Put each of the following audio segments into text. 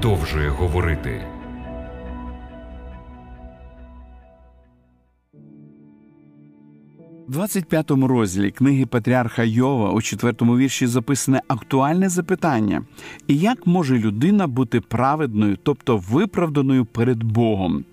продовжує говорити. У 25-му розділі книги Патріарха Йова у четвертому вірші записане актуальне запитання: і як може людина бути праведною, тобто виправданою перед Богом?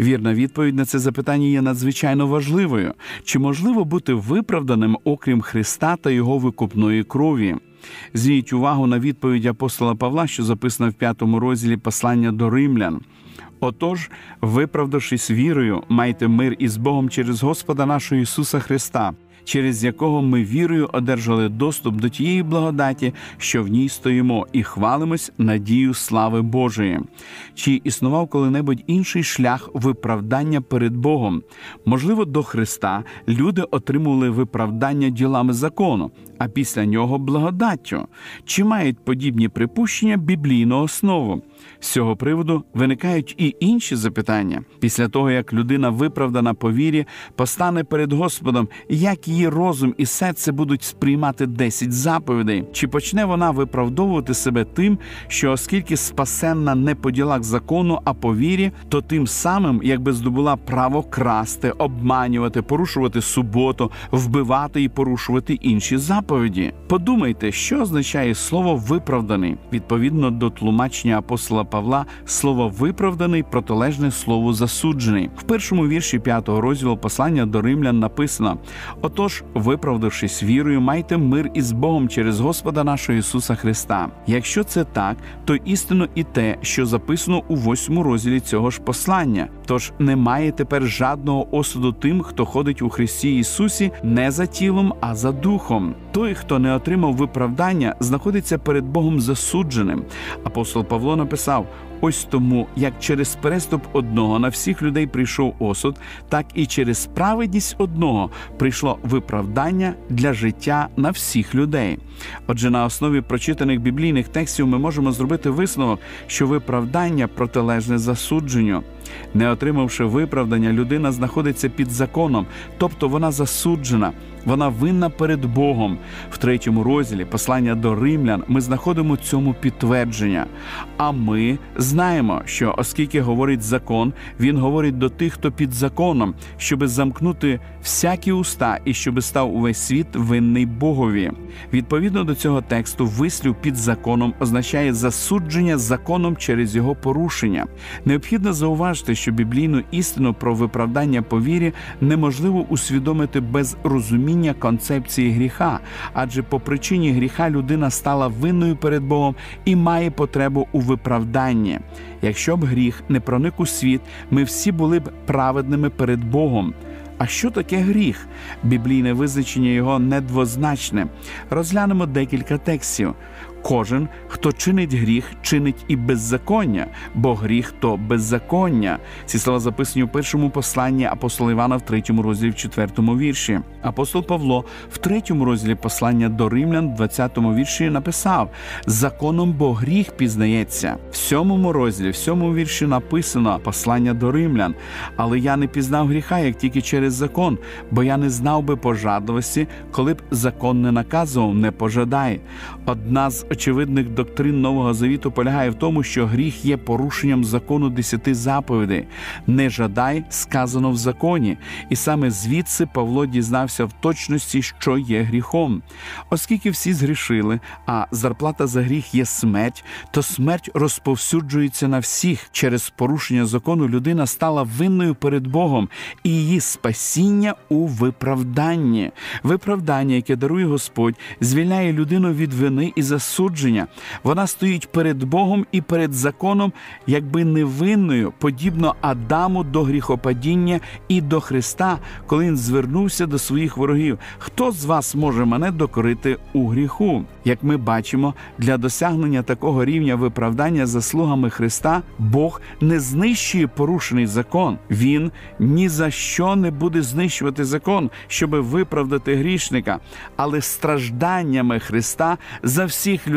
Вірна відповідь на це запитання є надзвичайно важливою. Чи можливо бути виправданим, окрім Христа та Його викупної крові? Зверніть увагу на відповідь апостола Павла, що записана в п'ятому розділі послання до римлян. Отож, виправдавшись вірою, майте мир із Богом через Господа нашого Ісуса Христа, через якого ми вірою одержали доступ до тієї благодаті, що в ній стоїмо, і хвалимось надію слави Божої. Чи існував коли-небудь інший шлях виправдання перед Богом? Можливо, до Христа люди отримували виправдання ділами закону, а після нього благодаттю. Чи мають подібні припущення біблійну основу? З цього приводу виникають і інші запитання після того, як людина виправдана по вірі, постане перед Господом, як її розум і серце будуть сприймати десять заповідей, чи почне вона виправдовувати себе тим, що оскільки спасенна не по ділах закону, а по вірі, то тим самим, якби здобула право красти, обманювати, порушувати суботу, вбивати і порушувати інші заповіді. Подумайте, що означає слово виправданий відповідно до тлумачення апостола Павла, слово виправданий протилежне слову засуджений. В першому вірші п'ятого розділу послання до римлян написано: отож, виправдавшись вірою, майте мир із Богом через Господа нашого Ісуса Христа. Якщо це так, то істинно і те, що записано у восьмому розділі цього ж послання. Тож немає тепер жадного осуду тим, хто ходить у Христі Ісусі не за тілом, а за духом. Той, хто не отримав виправдання, знаходиться перед Богом засудженим. Апостол Павло написав: pessoal. Ось тому, як через переступ одного на всіх людей прийшов осуд, так і через праведність одного прийшло виправдання для життя на всіх людей. Отже, на основі прочитаних біблійних текстів ми можемо зробити висновок, що виправдання протилежне засудженню. Не отримавши виправдання, людина знаходиться під законом, тобто вона засуджена, вона винна перед Богом. В третьому розділі послання до римлян ми знаходимо цьому підтвердження. А ми знаємо, що оскільки говорить закон, він говорить до тих, хто під законом, щоби замкнути всякі уста і щоби став увесь світ винний Богові. Відповідно до цього тексту, вислів під законом означає засудження законом через його порушення. Необхідно зауважити, що біблійну істину про виправдання по вірі неможливо усвідомити без розуміння концепції гріха, адже по причині гріха людина стала винною перед Богом і має потребу у виправданні. Якщо б гріх не проник у світ, ми всі були б праведними перед Богом. А що таке гріх? Біблійне визначення його недвозначне. Розглянемо декілька текстів. Кожен, хто чинить гріх, чинить і беззаконня, бо гріх то беззаконня. Ці слова записані у першому посланні апостола Івана в третьому розділі в четвертому вірші. Апостол Павло в третьому розділі послання до римлян, в 20-му вірші написав: законом бо гріх пізнається. В сьомому розділі, в сьомому вірші написано послання до римлян. Але я не пізнав гріха, як тільки через закон, бо я не знав би пожадливості, коли б закон не наказував, не пожадай. Одна з очевидних доктрин Нового Завіту полягає в тому, що гріх є порушенням закону десяти заповідей. Не жадай, сказано в законі, і саме звідси Павло дізнався в точності, що є гріхом. Оскільки всі згрішили, а зарплата за гріх є смерть, то смерть розповсюджується на всіх. Через порушення закону людина стала винною перед Богом, і її спасіння у виправданні. Виправдання, яке дарує Господь, звільняє людину від вини і засудження. Вона стоїть перед Богом і перед законом, якби невинною, подібно Адаму до гріхопадіння і до Христа, коли він звернувся до своїх ворогів. Хто з вас може мене докорити у гріху? Як ми бачимо, для досягнення такого рівня виправдання заслугами Христа Бог не знищує порушений закон. Він ні за що не буде знищувати закон, щоби виправдати грішника, але стражданнями Христа за всіх людей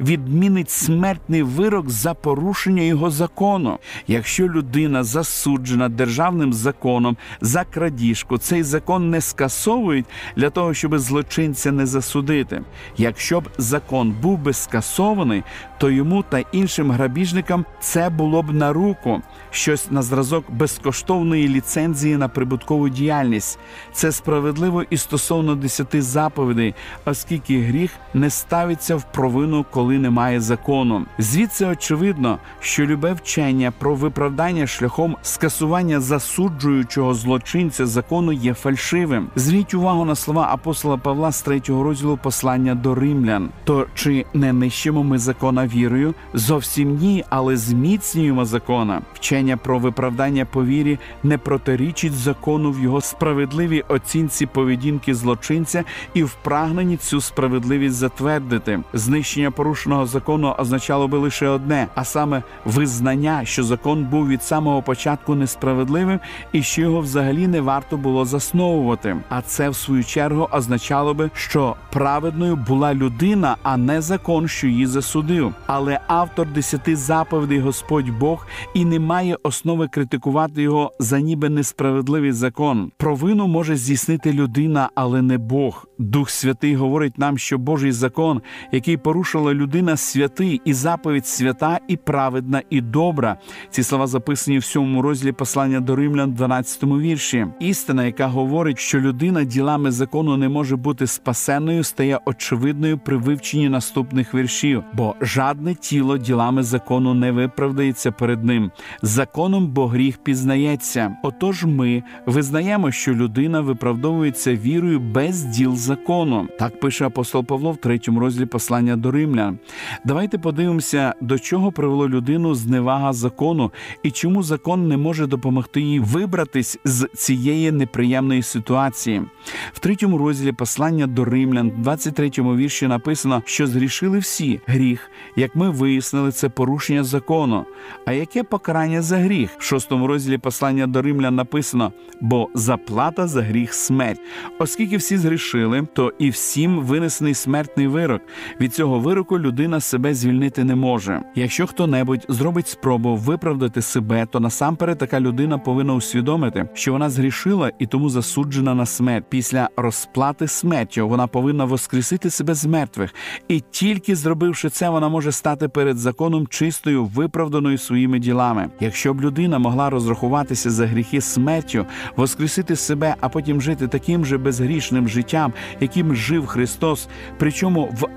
відмінить смертний вирок за порушення його закону. Якщо людина засуджена державним законом за крадіжку, цей закон не скасовують для того, щоб злочинця не засудити. Якщо б закон був би скасований, то йому та іншим грабіжникам це було б на руку щось на зразок безкоштовної ліцензії на прибуткову діяльність. Це справедливо і стосовно десяти заповідей, оскільки гріх не ставиться в провину, коли немає закону. Звідси очевидно, що любе вчення про виправдання шляхом скасування засуджуючого злочинця закону є фальшивим. Зверніть увагу на слова апостола Павла з третього розділу послання до римлян. То чи не нищимо ми закона вірою? Зовсім ні, але зміцнюємо закона. Вчення про виправдання по вірі не протирічить закону в його справедливій оцінці поведінки злочинця і в прагненні цю справедливість затвердити. Знищення порушеного закону означало би лише одне, а саме визнання, що закон був від самого початку несправедливим і що його взагалі не варто було засновувати. А це в свою чергу означало би, що праведною була людина, а не закон, що її засудив. Але автор десяти заповідей Господь Бог і не має основи критикувати його за ніби несправедливий закон. Провину може здійснити людина, але не Бог. Дух Святий говорить нам, що Божий закон, який порушила людина, святий і заповідь свята і праведна і добра. Ці слова записані в сьомому розділі послання до римлян, 12 вірші. Істина, яка говорить, що людина ділами закону не може бути спасенною, стає очевидною при вивченні наступних віршів, бо жадне тіло ділами закону не виправдається перед ним. Законом бо гріх пізнається. Отож, ми визнаємо, що людина виправдовується вірою без діл закону. Так пише апостол Павло в третьому розділі послання до римлян. Давайте подивимося, до чого привело людину зневага закону і чому закон не може допомогти їй вибратись з цієї неприємної ситуації. В третьому розділі послання до римлян, 23-му вірші написано, що згрішили всі гріх, як ми вияснили, це порушення закону. А яке покарання за гріх? В шостому розділі послання до римлян написано: бо заплата за гріх смерть. Оскільки всі згрішили, то і всім винесений смертний вирок. Від цього вироку людина себе звільнити не може. Якщо хто-небудь зробить спробу виправдати себе, то насамперед така людина повинна усвідомити, що вона згрішила і тому засуджена на смерть. Після розплати смертю вона повинна воскресити себе з мертвих, і тільки зробивши це, вона може стати перед законом чистою, виправданою своїми ділами. Якщо б людина могла розрахуватися за гріхи смертю, воскресити себе, а потім жити таким же безгрішним життям, яким жив Христос, причому в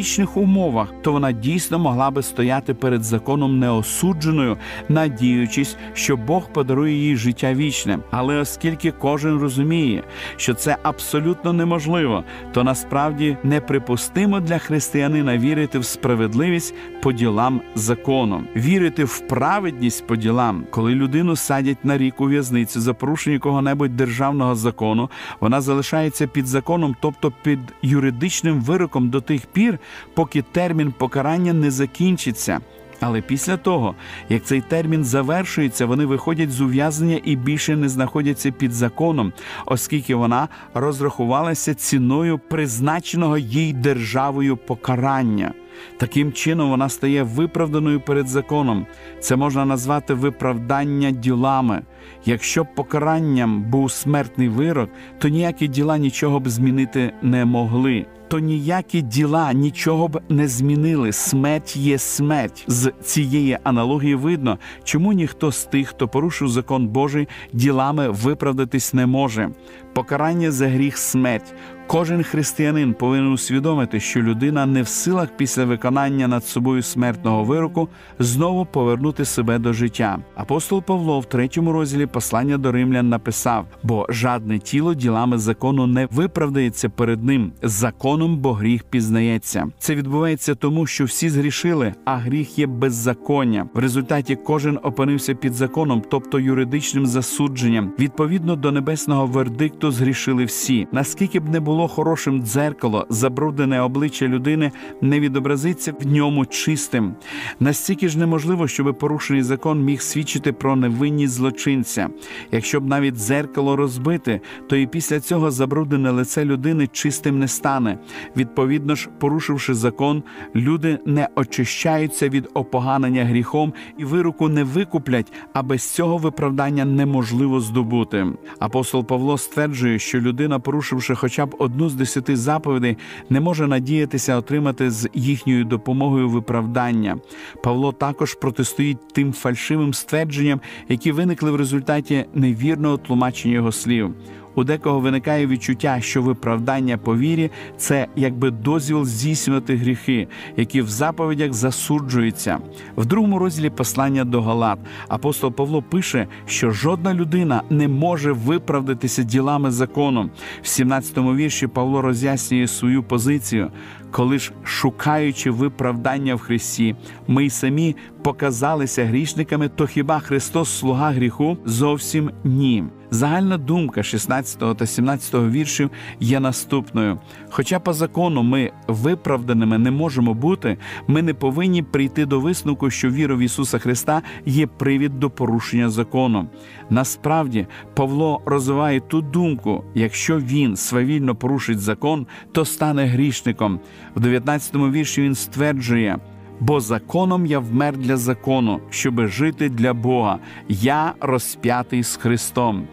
аналогічних умовах, то вона дійсно могла би стояти перед законом неосудженою, надіючись, що Бог подарує їй життя вічне. Але оскільки кожен розуміє, що це абсолютно неможливо, то насправді неприпустимо для християнина вірити в справедливість по ділам закону, вірити в праведність по ділам, коли людину садять на рік у в'язницю за порушення якого-небудь державного закону, вона залишається під законом, тобто під юридичним вироком до тих пір, поки термін покарання не закінчиться. Але після того, як цей термін завершується, вони виходять з ув'язнення і більше не знаходяться під законом, оскільки вона розрахувалася ціною призначеного їй державою покарання. Таким чином вона стає виправданою перед законом. Це можна назвати виправдання ділами. Якщо покаранням був смертний вирок, то ніякі діла нічого б змінити не могли. То ніякі діла нічого б не змінили. Смерть є смерть. З цієї аналогії видно, чому ніхто з тих, хто порушив закон Божий, ділами виправдатись не може. Покарання за гріх смерть. Кожен християнин повинен усвідомити, що людина не в силах після виконання над собою смертного вироку знову повернути себе до життя. Апостол Павло в третьому розділі послання до римлян написав: бо жадне тіло ділами закону не виправдається перед ним. Законом, бо гріх пізнається. Це відбувається тому, що всі згрішили, а гріх є беззаконня. В результаті кожен опинився під законом, тобто юридичним засудженням. Відповідно до небесного вердикту згрішили всі. Наскільки б не було було хорошим дзеркало, забруднене обличчя людини не відобразиться в ньому чистим. Настільки ж неможливо, щоб порушений закон міг свідчити про невинність злочинця. Якщо б навіть дзеркало розбите, то і після цього забруднене лице людини чистим не стане. Відповідно ж, порушивши закон, люди не очищаються від опоганення гріхом і вируку не викуплять, а без цього виправдання неможливо здобути. Апостол Павло стверджує, що людина, порушивши хоча б одну з десяти заповідей, не може надіятися отримати з їхньою допомогою виправдання. Павло також протистоїть тим фальшивим ствердженням, які виникли в результаті невірного тлумачення його слів. У декого виникає відчуття, що виправдання по вірі це якби дозвіл здійснювати гріхи, які в заповідях засуджуються. В другому розділі послання до Галат апостол Павло пише, що жодна людина не може виправдатися ділами закону. В 17-му вірші Павло роз'яснює свою позицію. Коли ж, шукаючи виправдання в Христі, ми й самі показалися грішниками, то хіба Христос слуга гріху? Зовсім ні. Загальна думка 16 та 17 віршів є наступною: хоча по закону ми виправданими не можемо бути, ми не повинні прийти до висновку, що віра в Ісуса Христа є привід до порушення закону. Насправді, Павло розвиває ту думку: якщо він свавільно порушить закон, то стане грішником. В 19 вірші він стверджує. Бо законом я вмер для закону, щоби жити для Бога. Я розп'ятий з Христом.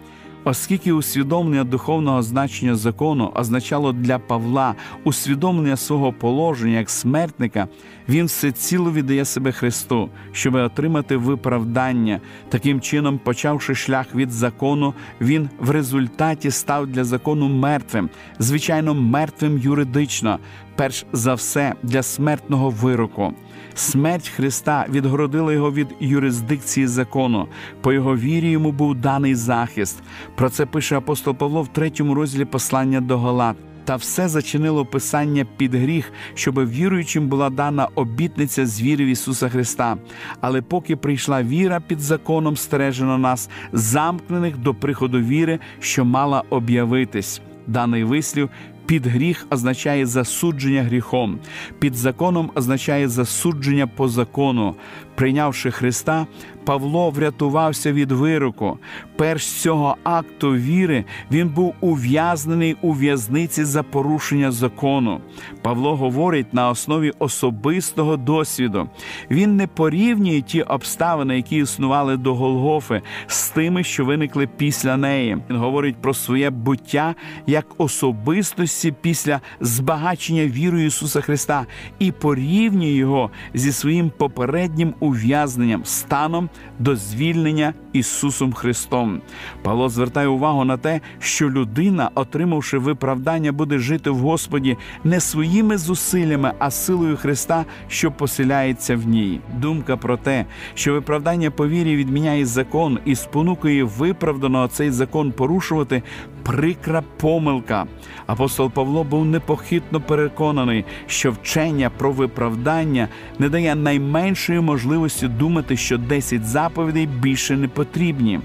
Оскільки усвідомлення духовного значення закону означало для Павла усвідомлення свого положення як смертника, він всеціло віддає себе Христу, щоб отримати виправдання. Таким чином, почавши шлях від закону, він в результаті став для закону мертвим, звичайно, мертвим юридично, перш за все для смертного вироку. Смерть Христа відгородила його від юрисдикції закону. По його вірі йому був даний захист. Про це пише апостол Павло в третьому розділі послання до Галат. Та все зачинило Писання під гріх, щоб віруючим була дана обітниця з віри в Ісуса Христа. Але поки прийшла віра під законом, стережено нас, замкнених до приходу віри, що мала об'явитись. Даний вислів під гріх означає засудження гріхом, під законом означає засудження по закону. Прийнявши Христа, Павло врятувався від вироку. Перш цього акту віри він був ув'язнений у в'язниці за порушення закону. Павло говорить на основі особистого досвіду. Він не порівнює ті обставини, які існували до Голгофи, з тими, що виникли після неї. Він говорить про своє буття як особистості після збагачення вірою Ісуса Христа і порівнює його зі своїм попереднім ув'язненням, станом до звільнення Ісусом Христом. Павло звертає увагу на те, що людина, отримавши виправдання, буде жити в Господі не своїми зусиллями, а силою Христа, що поселяється в ній. Думка про те, що виправдання по вірі відміняє закон і спонукує виправданого цей закон порушувати, прикра помилка. Апостол Павло був непохитно переконаний, що вчення про виправдання не дає найменшої можливості думати, що 10 заповідей більше не потрібні.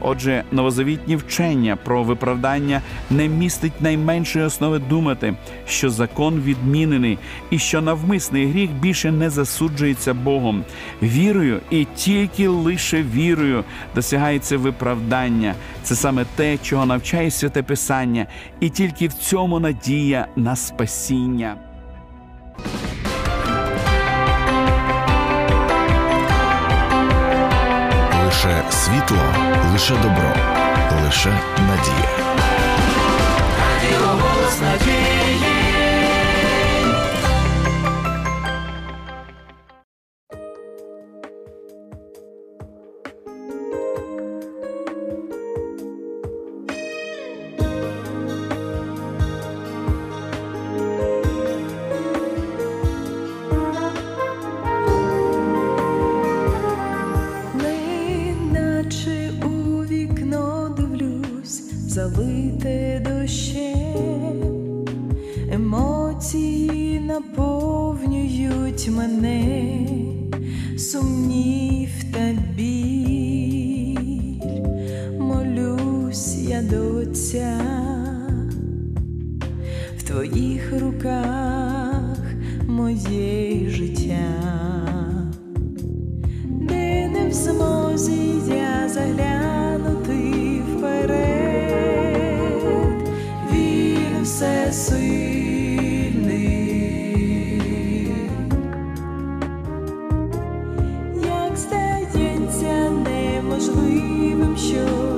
Отже, новозавітні вчення про виправдання не містить найменшої основи думати, що закон відмінений і що навмисний гріх більше не засуджується Богом. Вірою і тільки лише вірою досягається виправдання. Це саме те, чого навчає святе Писання, і тільки в цьому надія на спасіння. Лише світло, лише добро, лише надія. сумнів та біль, молюсь я до Отця в твоїх руках. sure.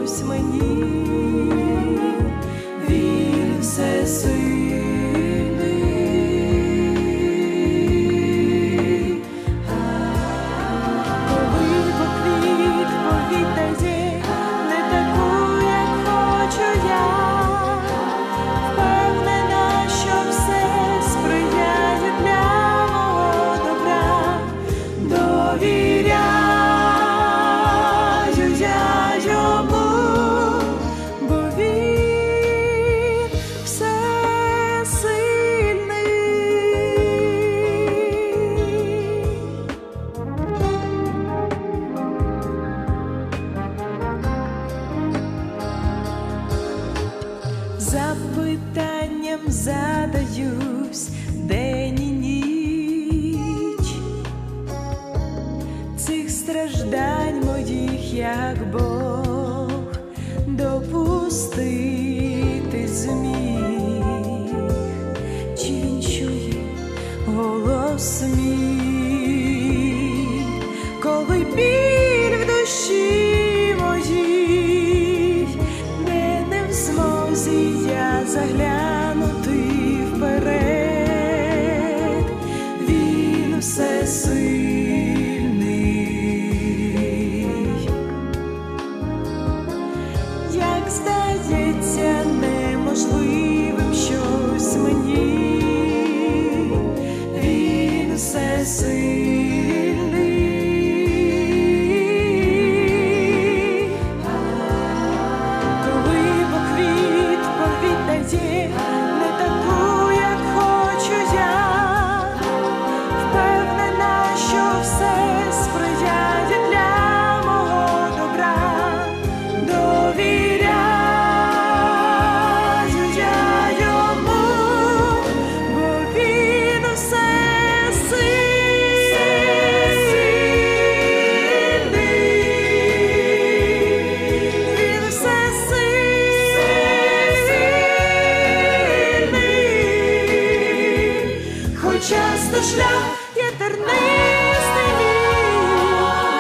то шлях є тернистий,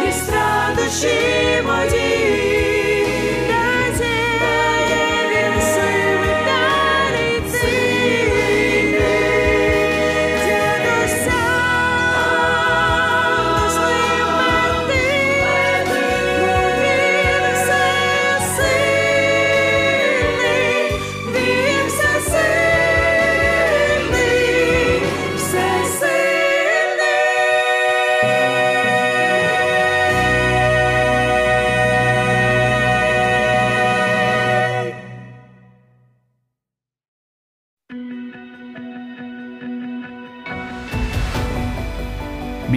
і страдощів.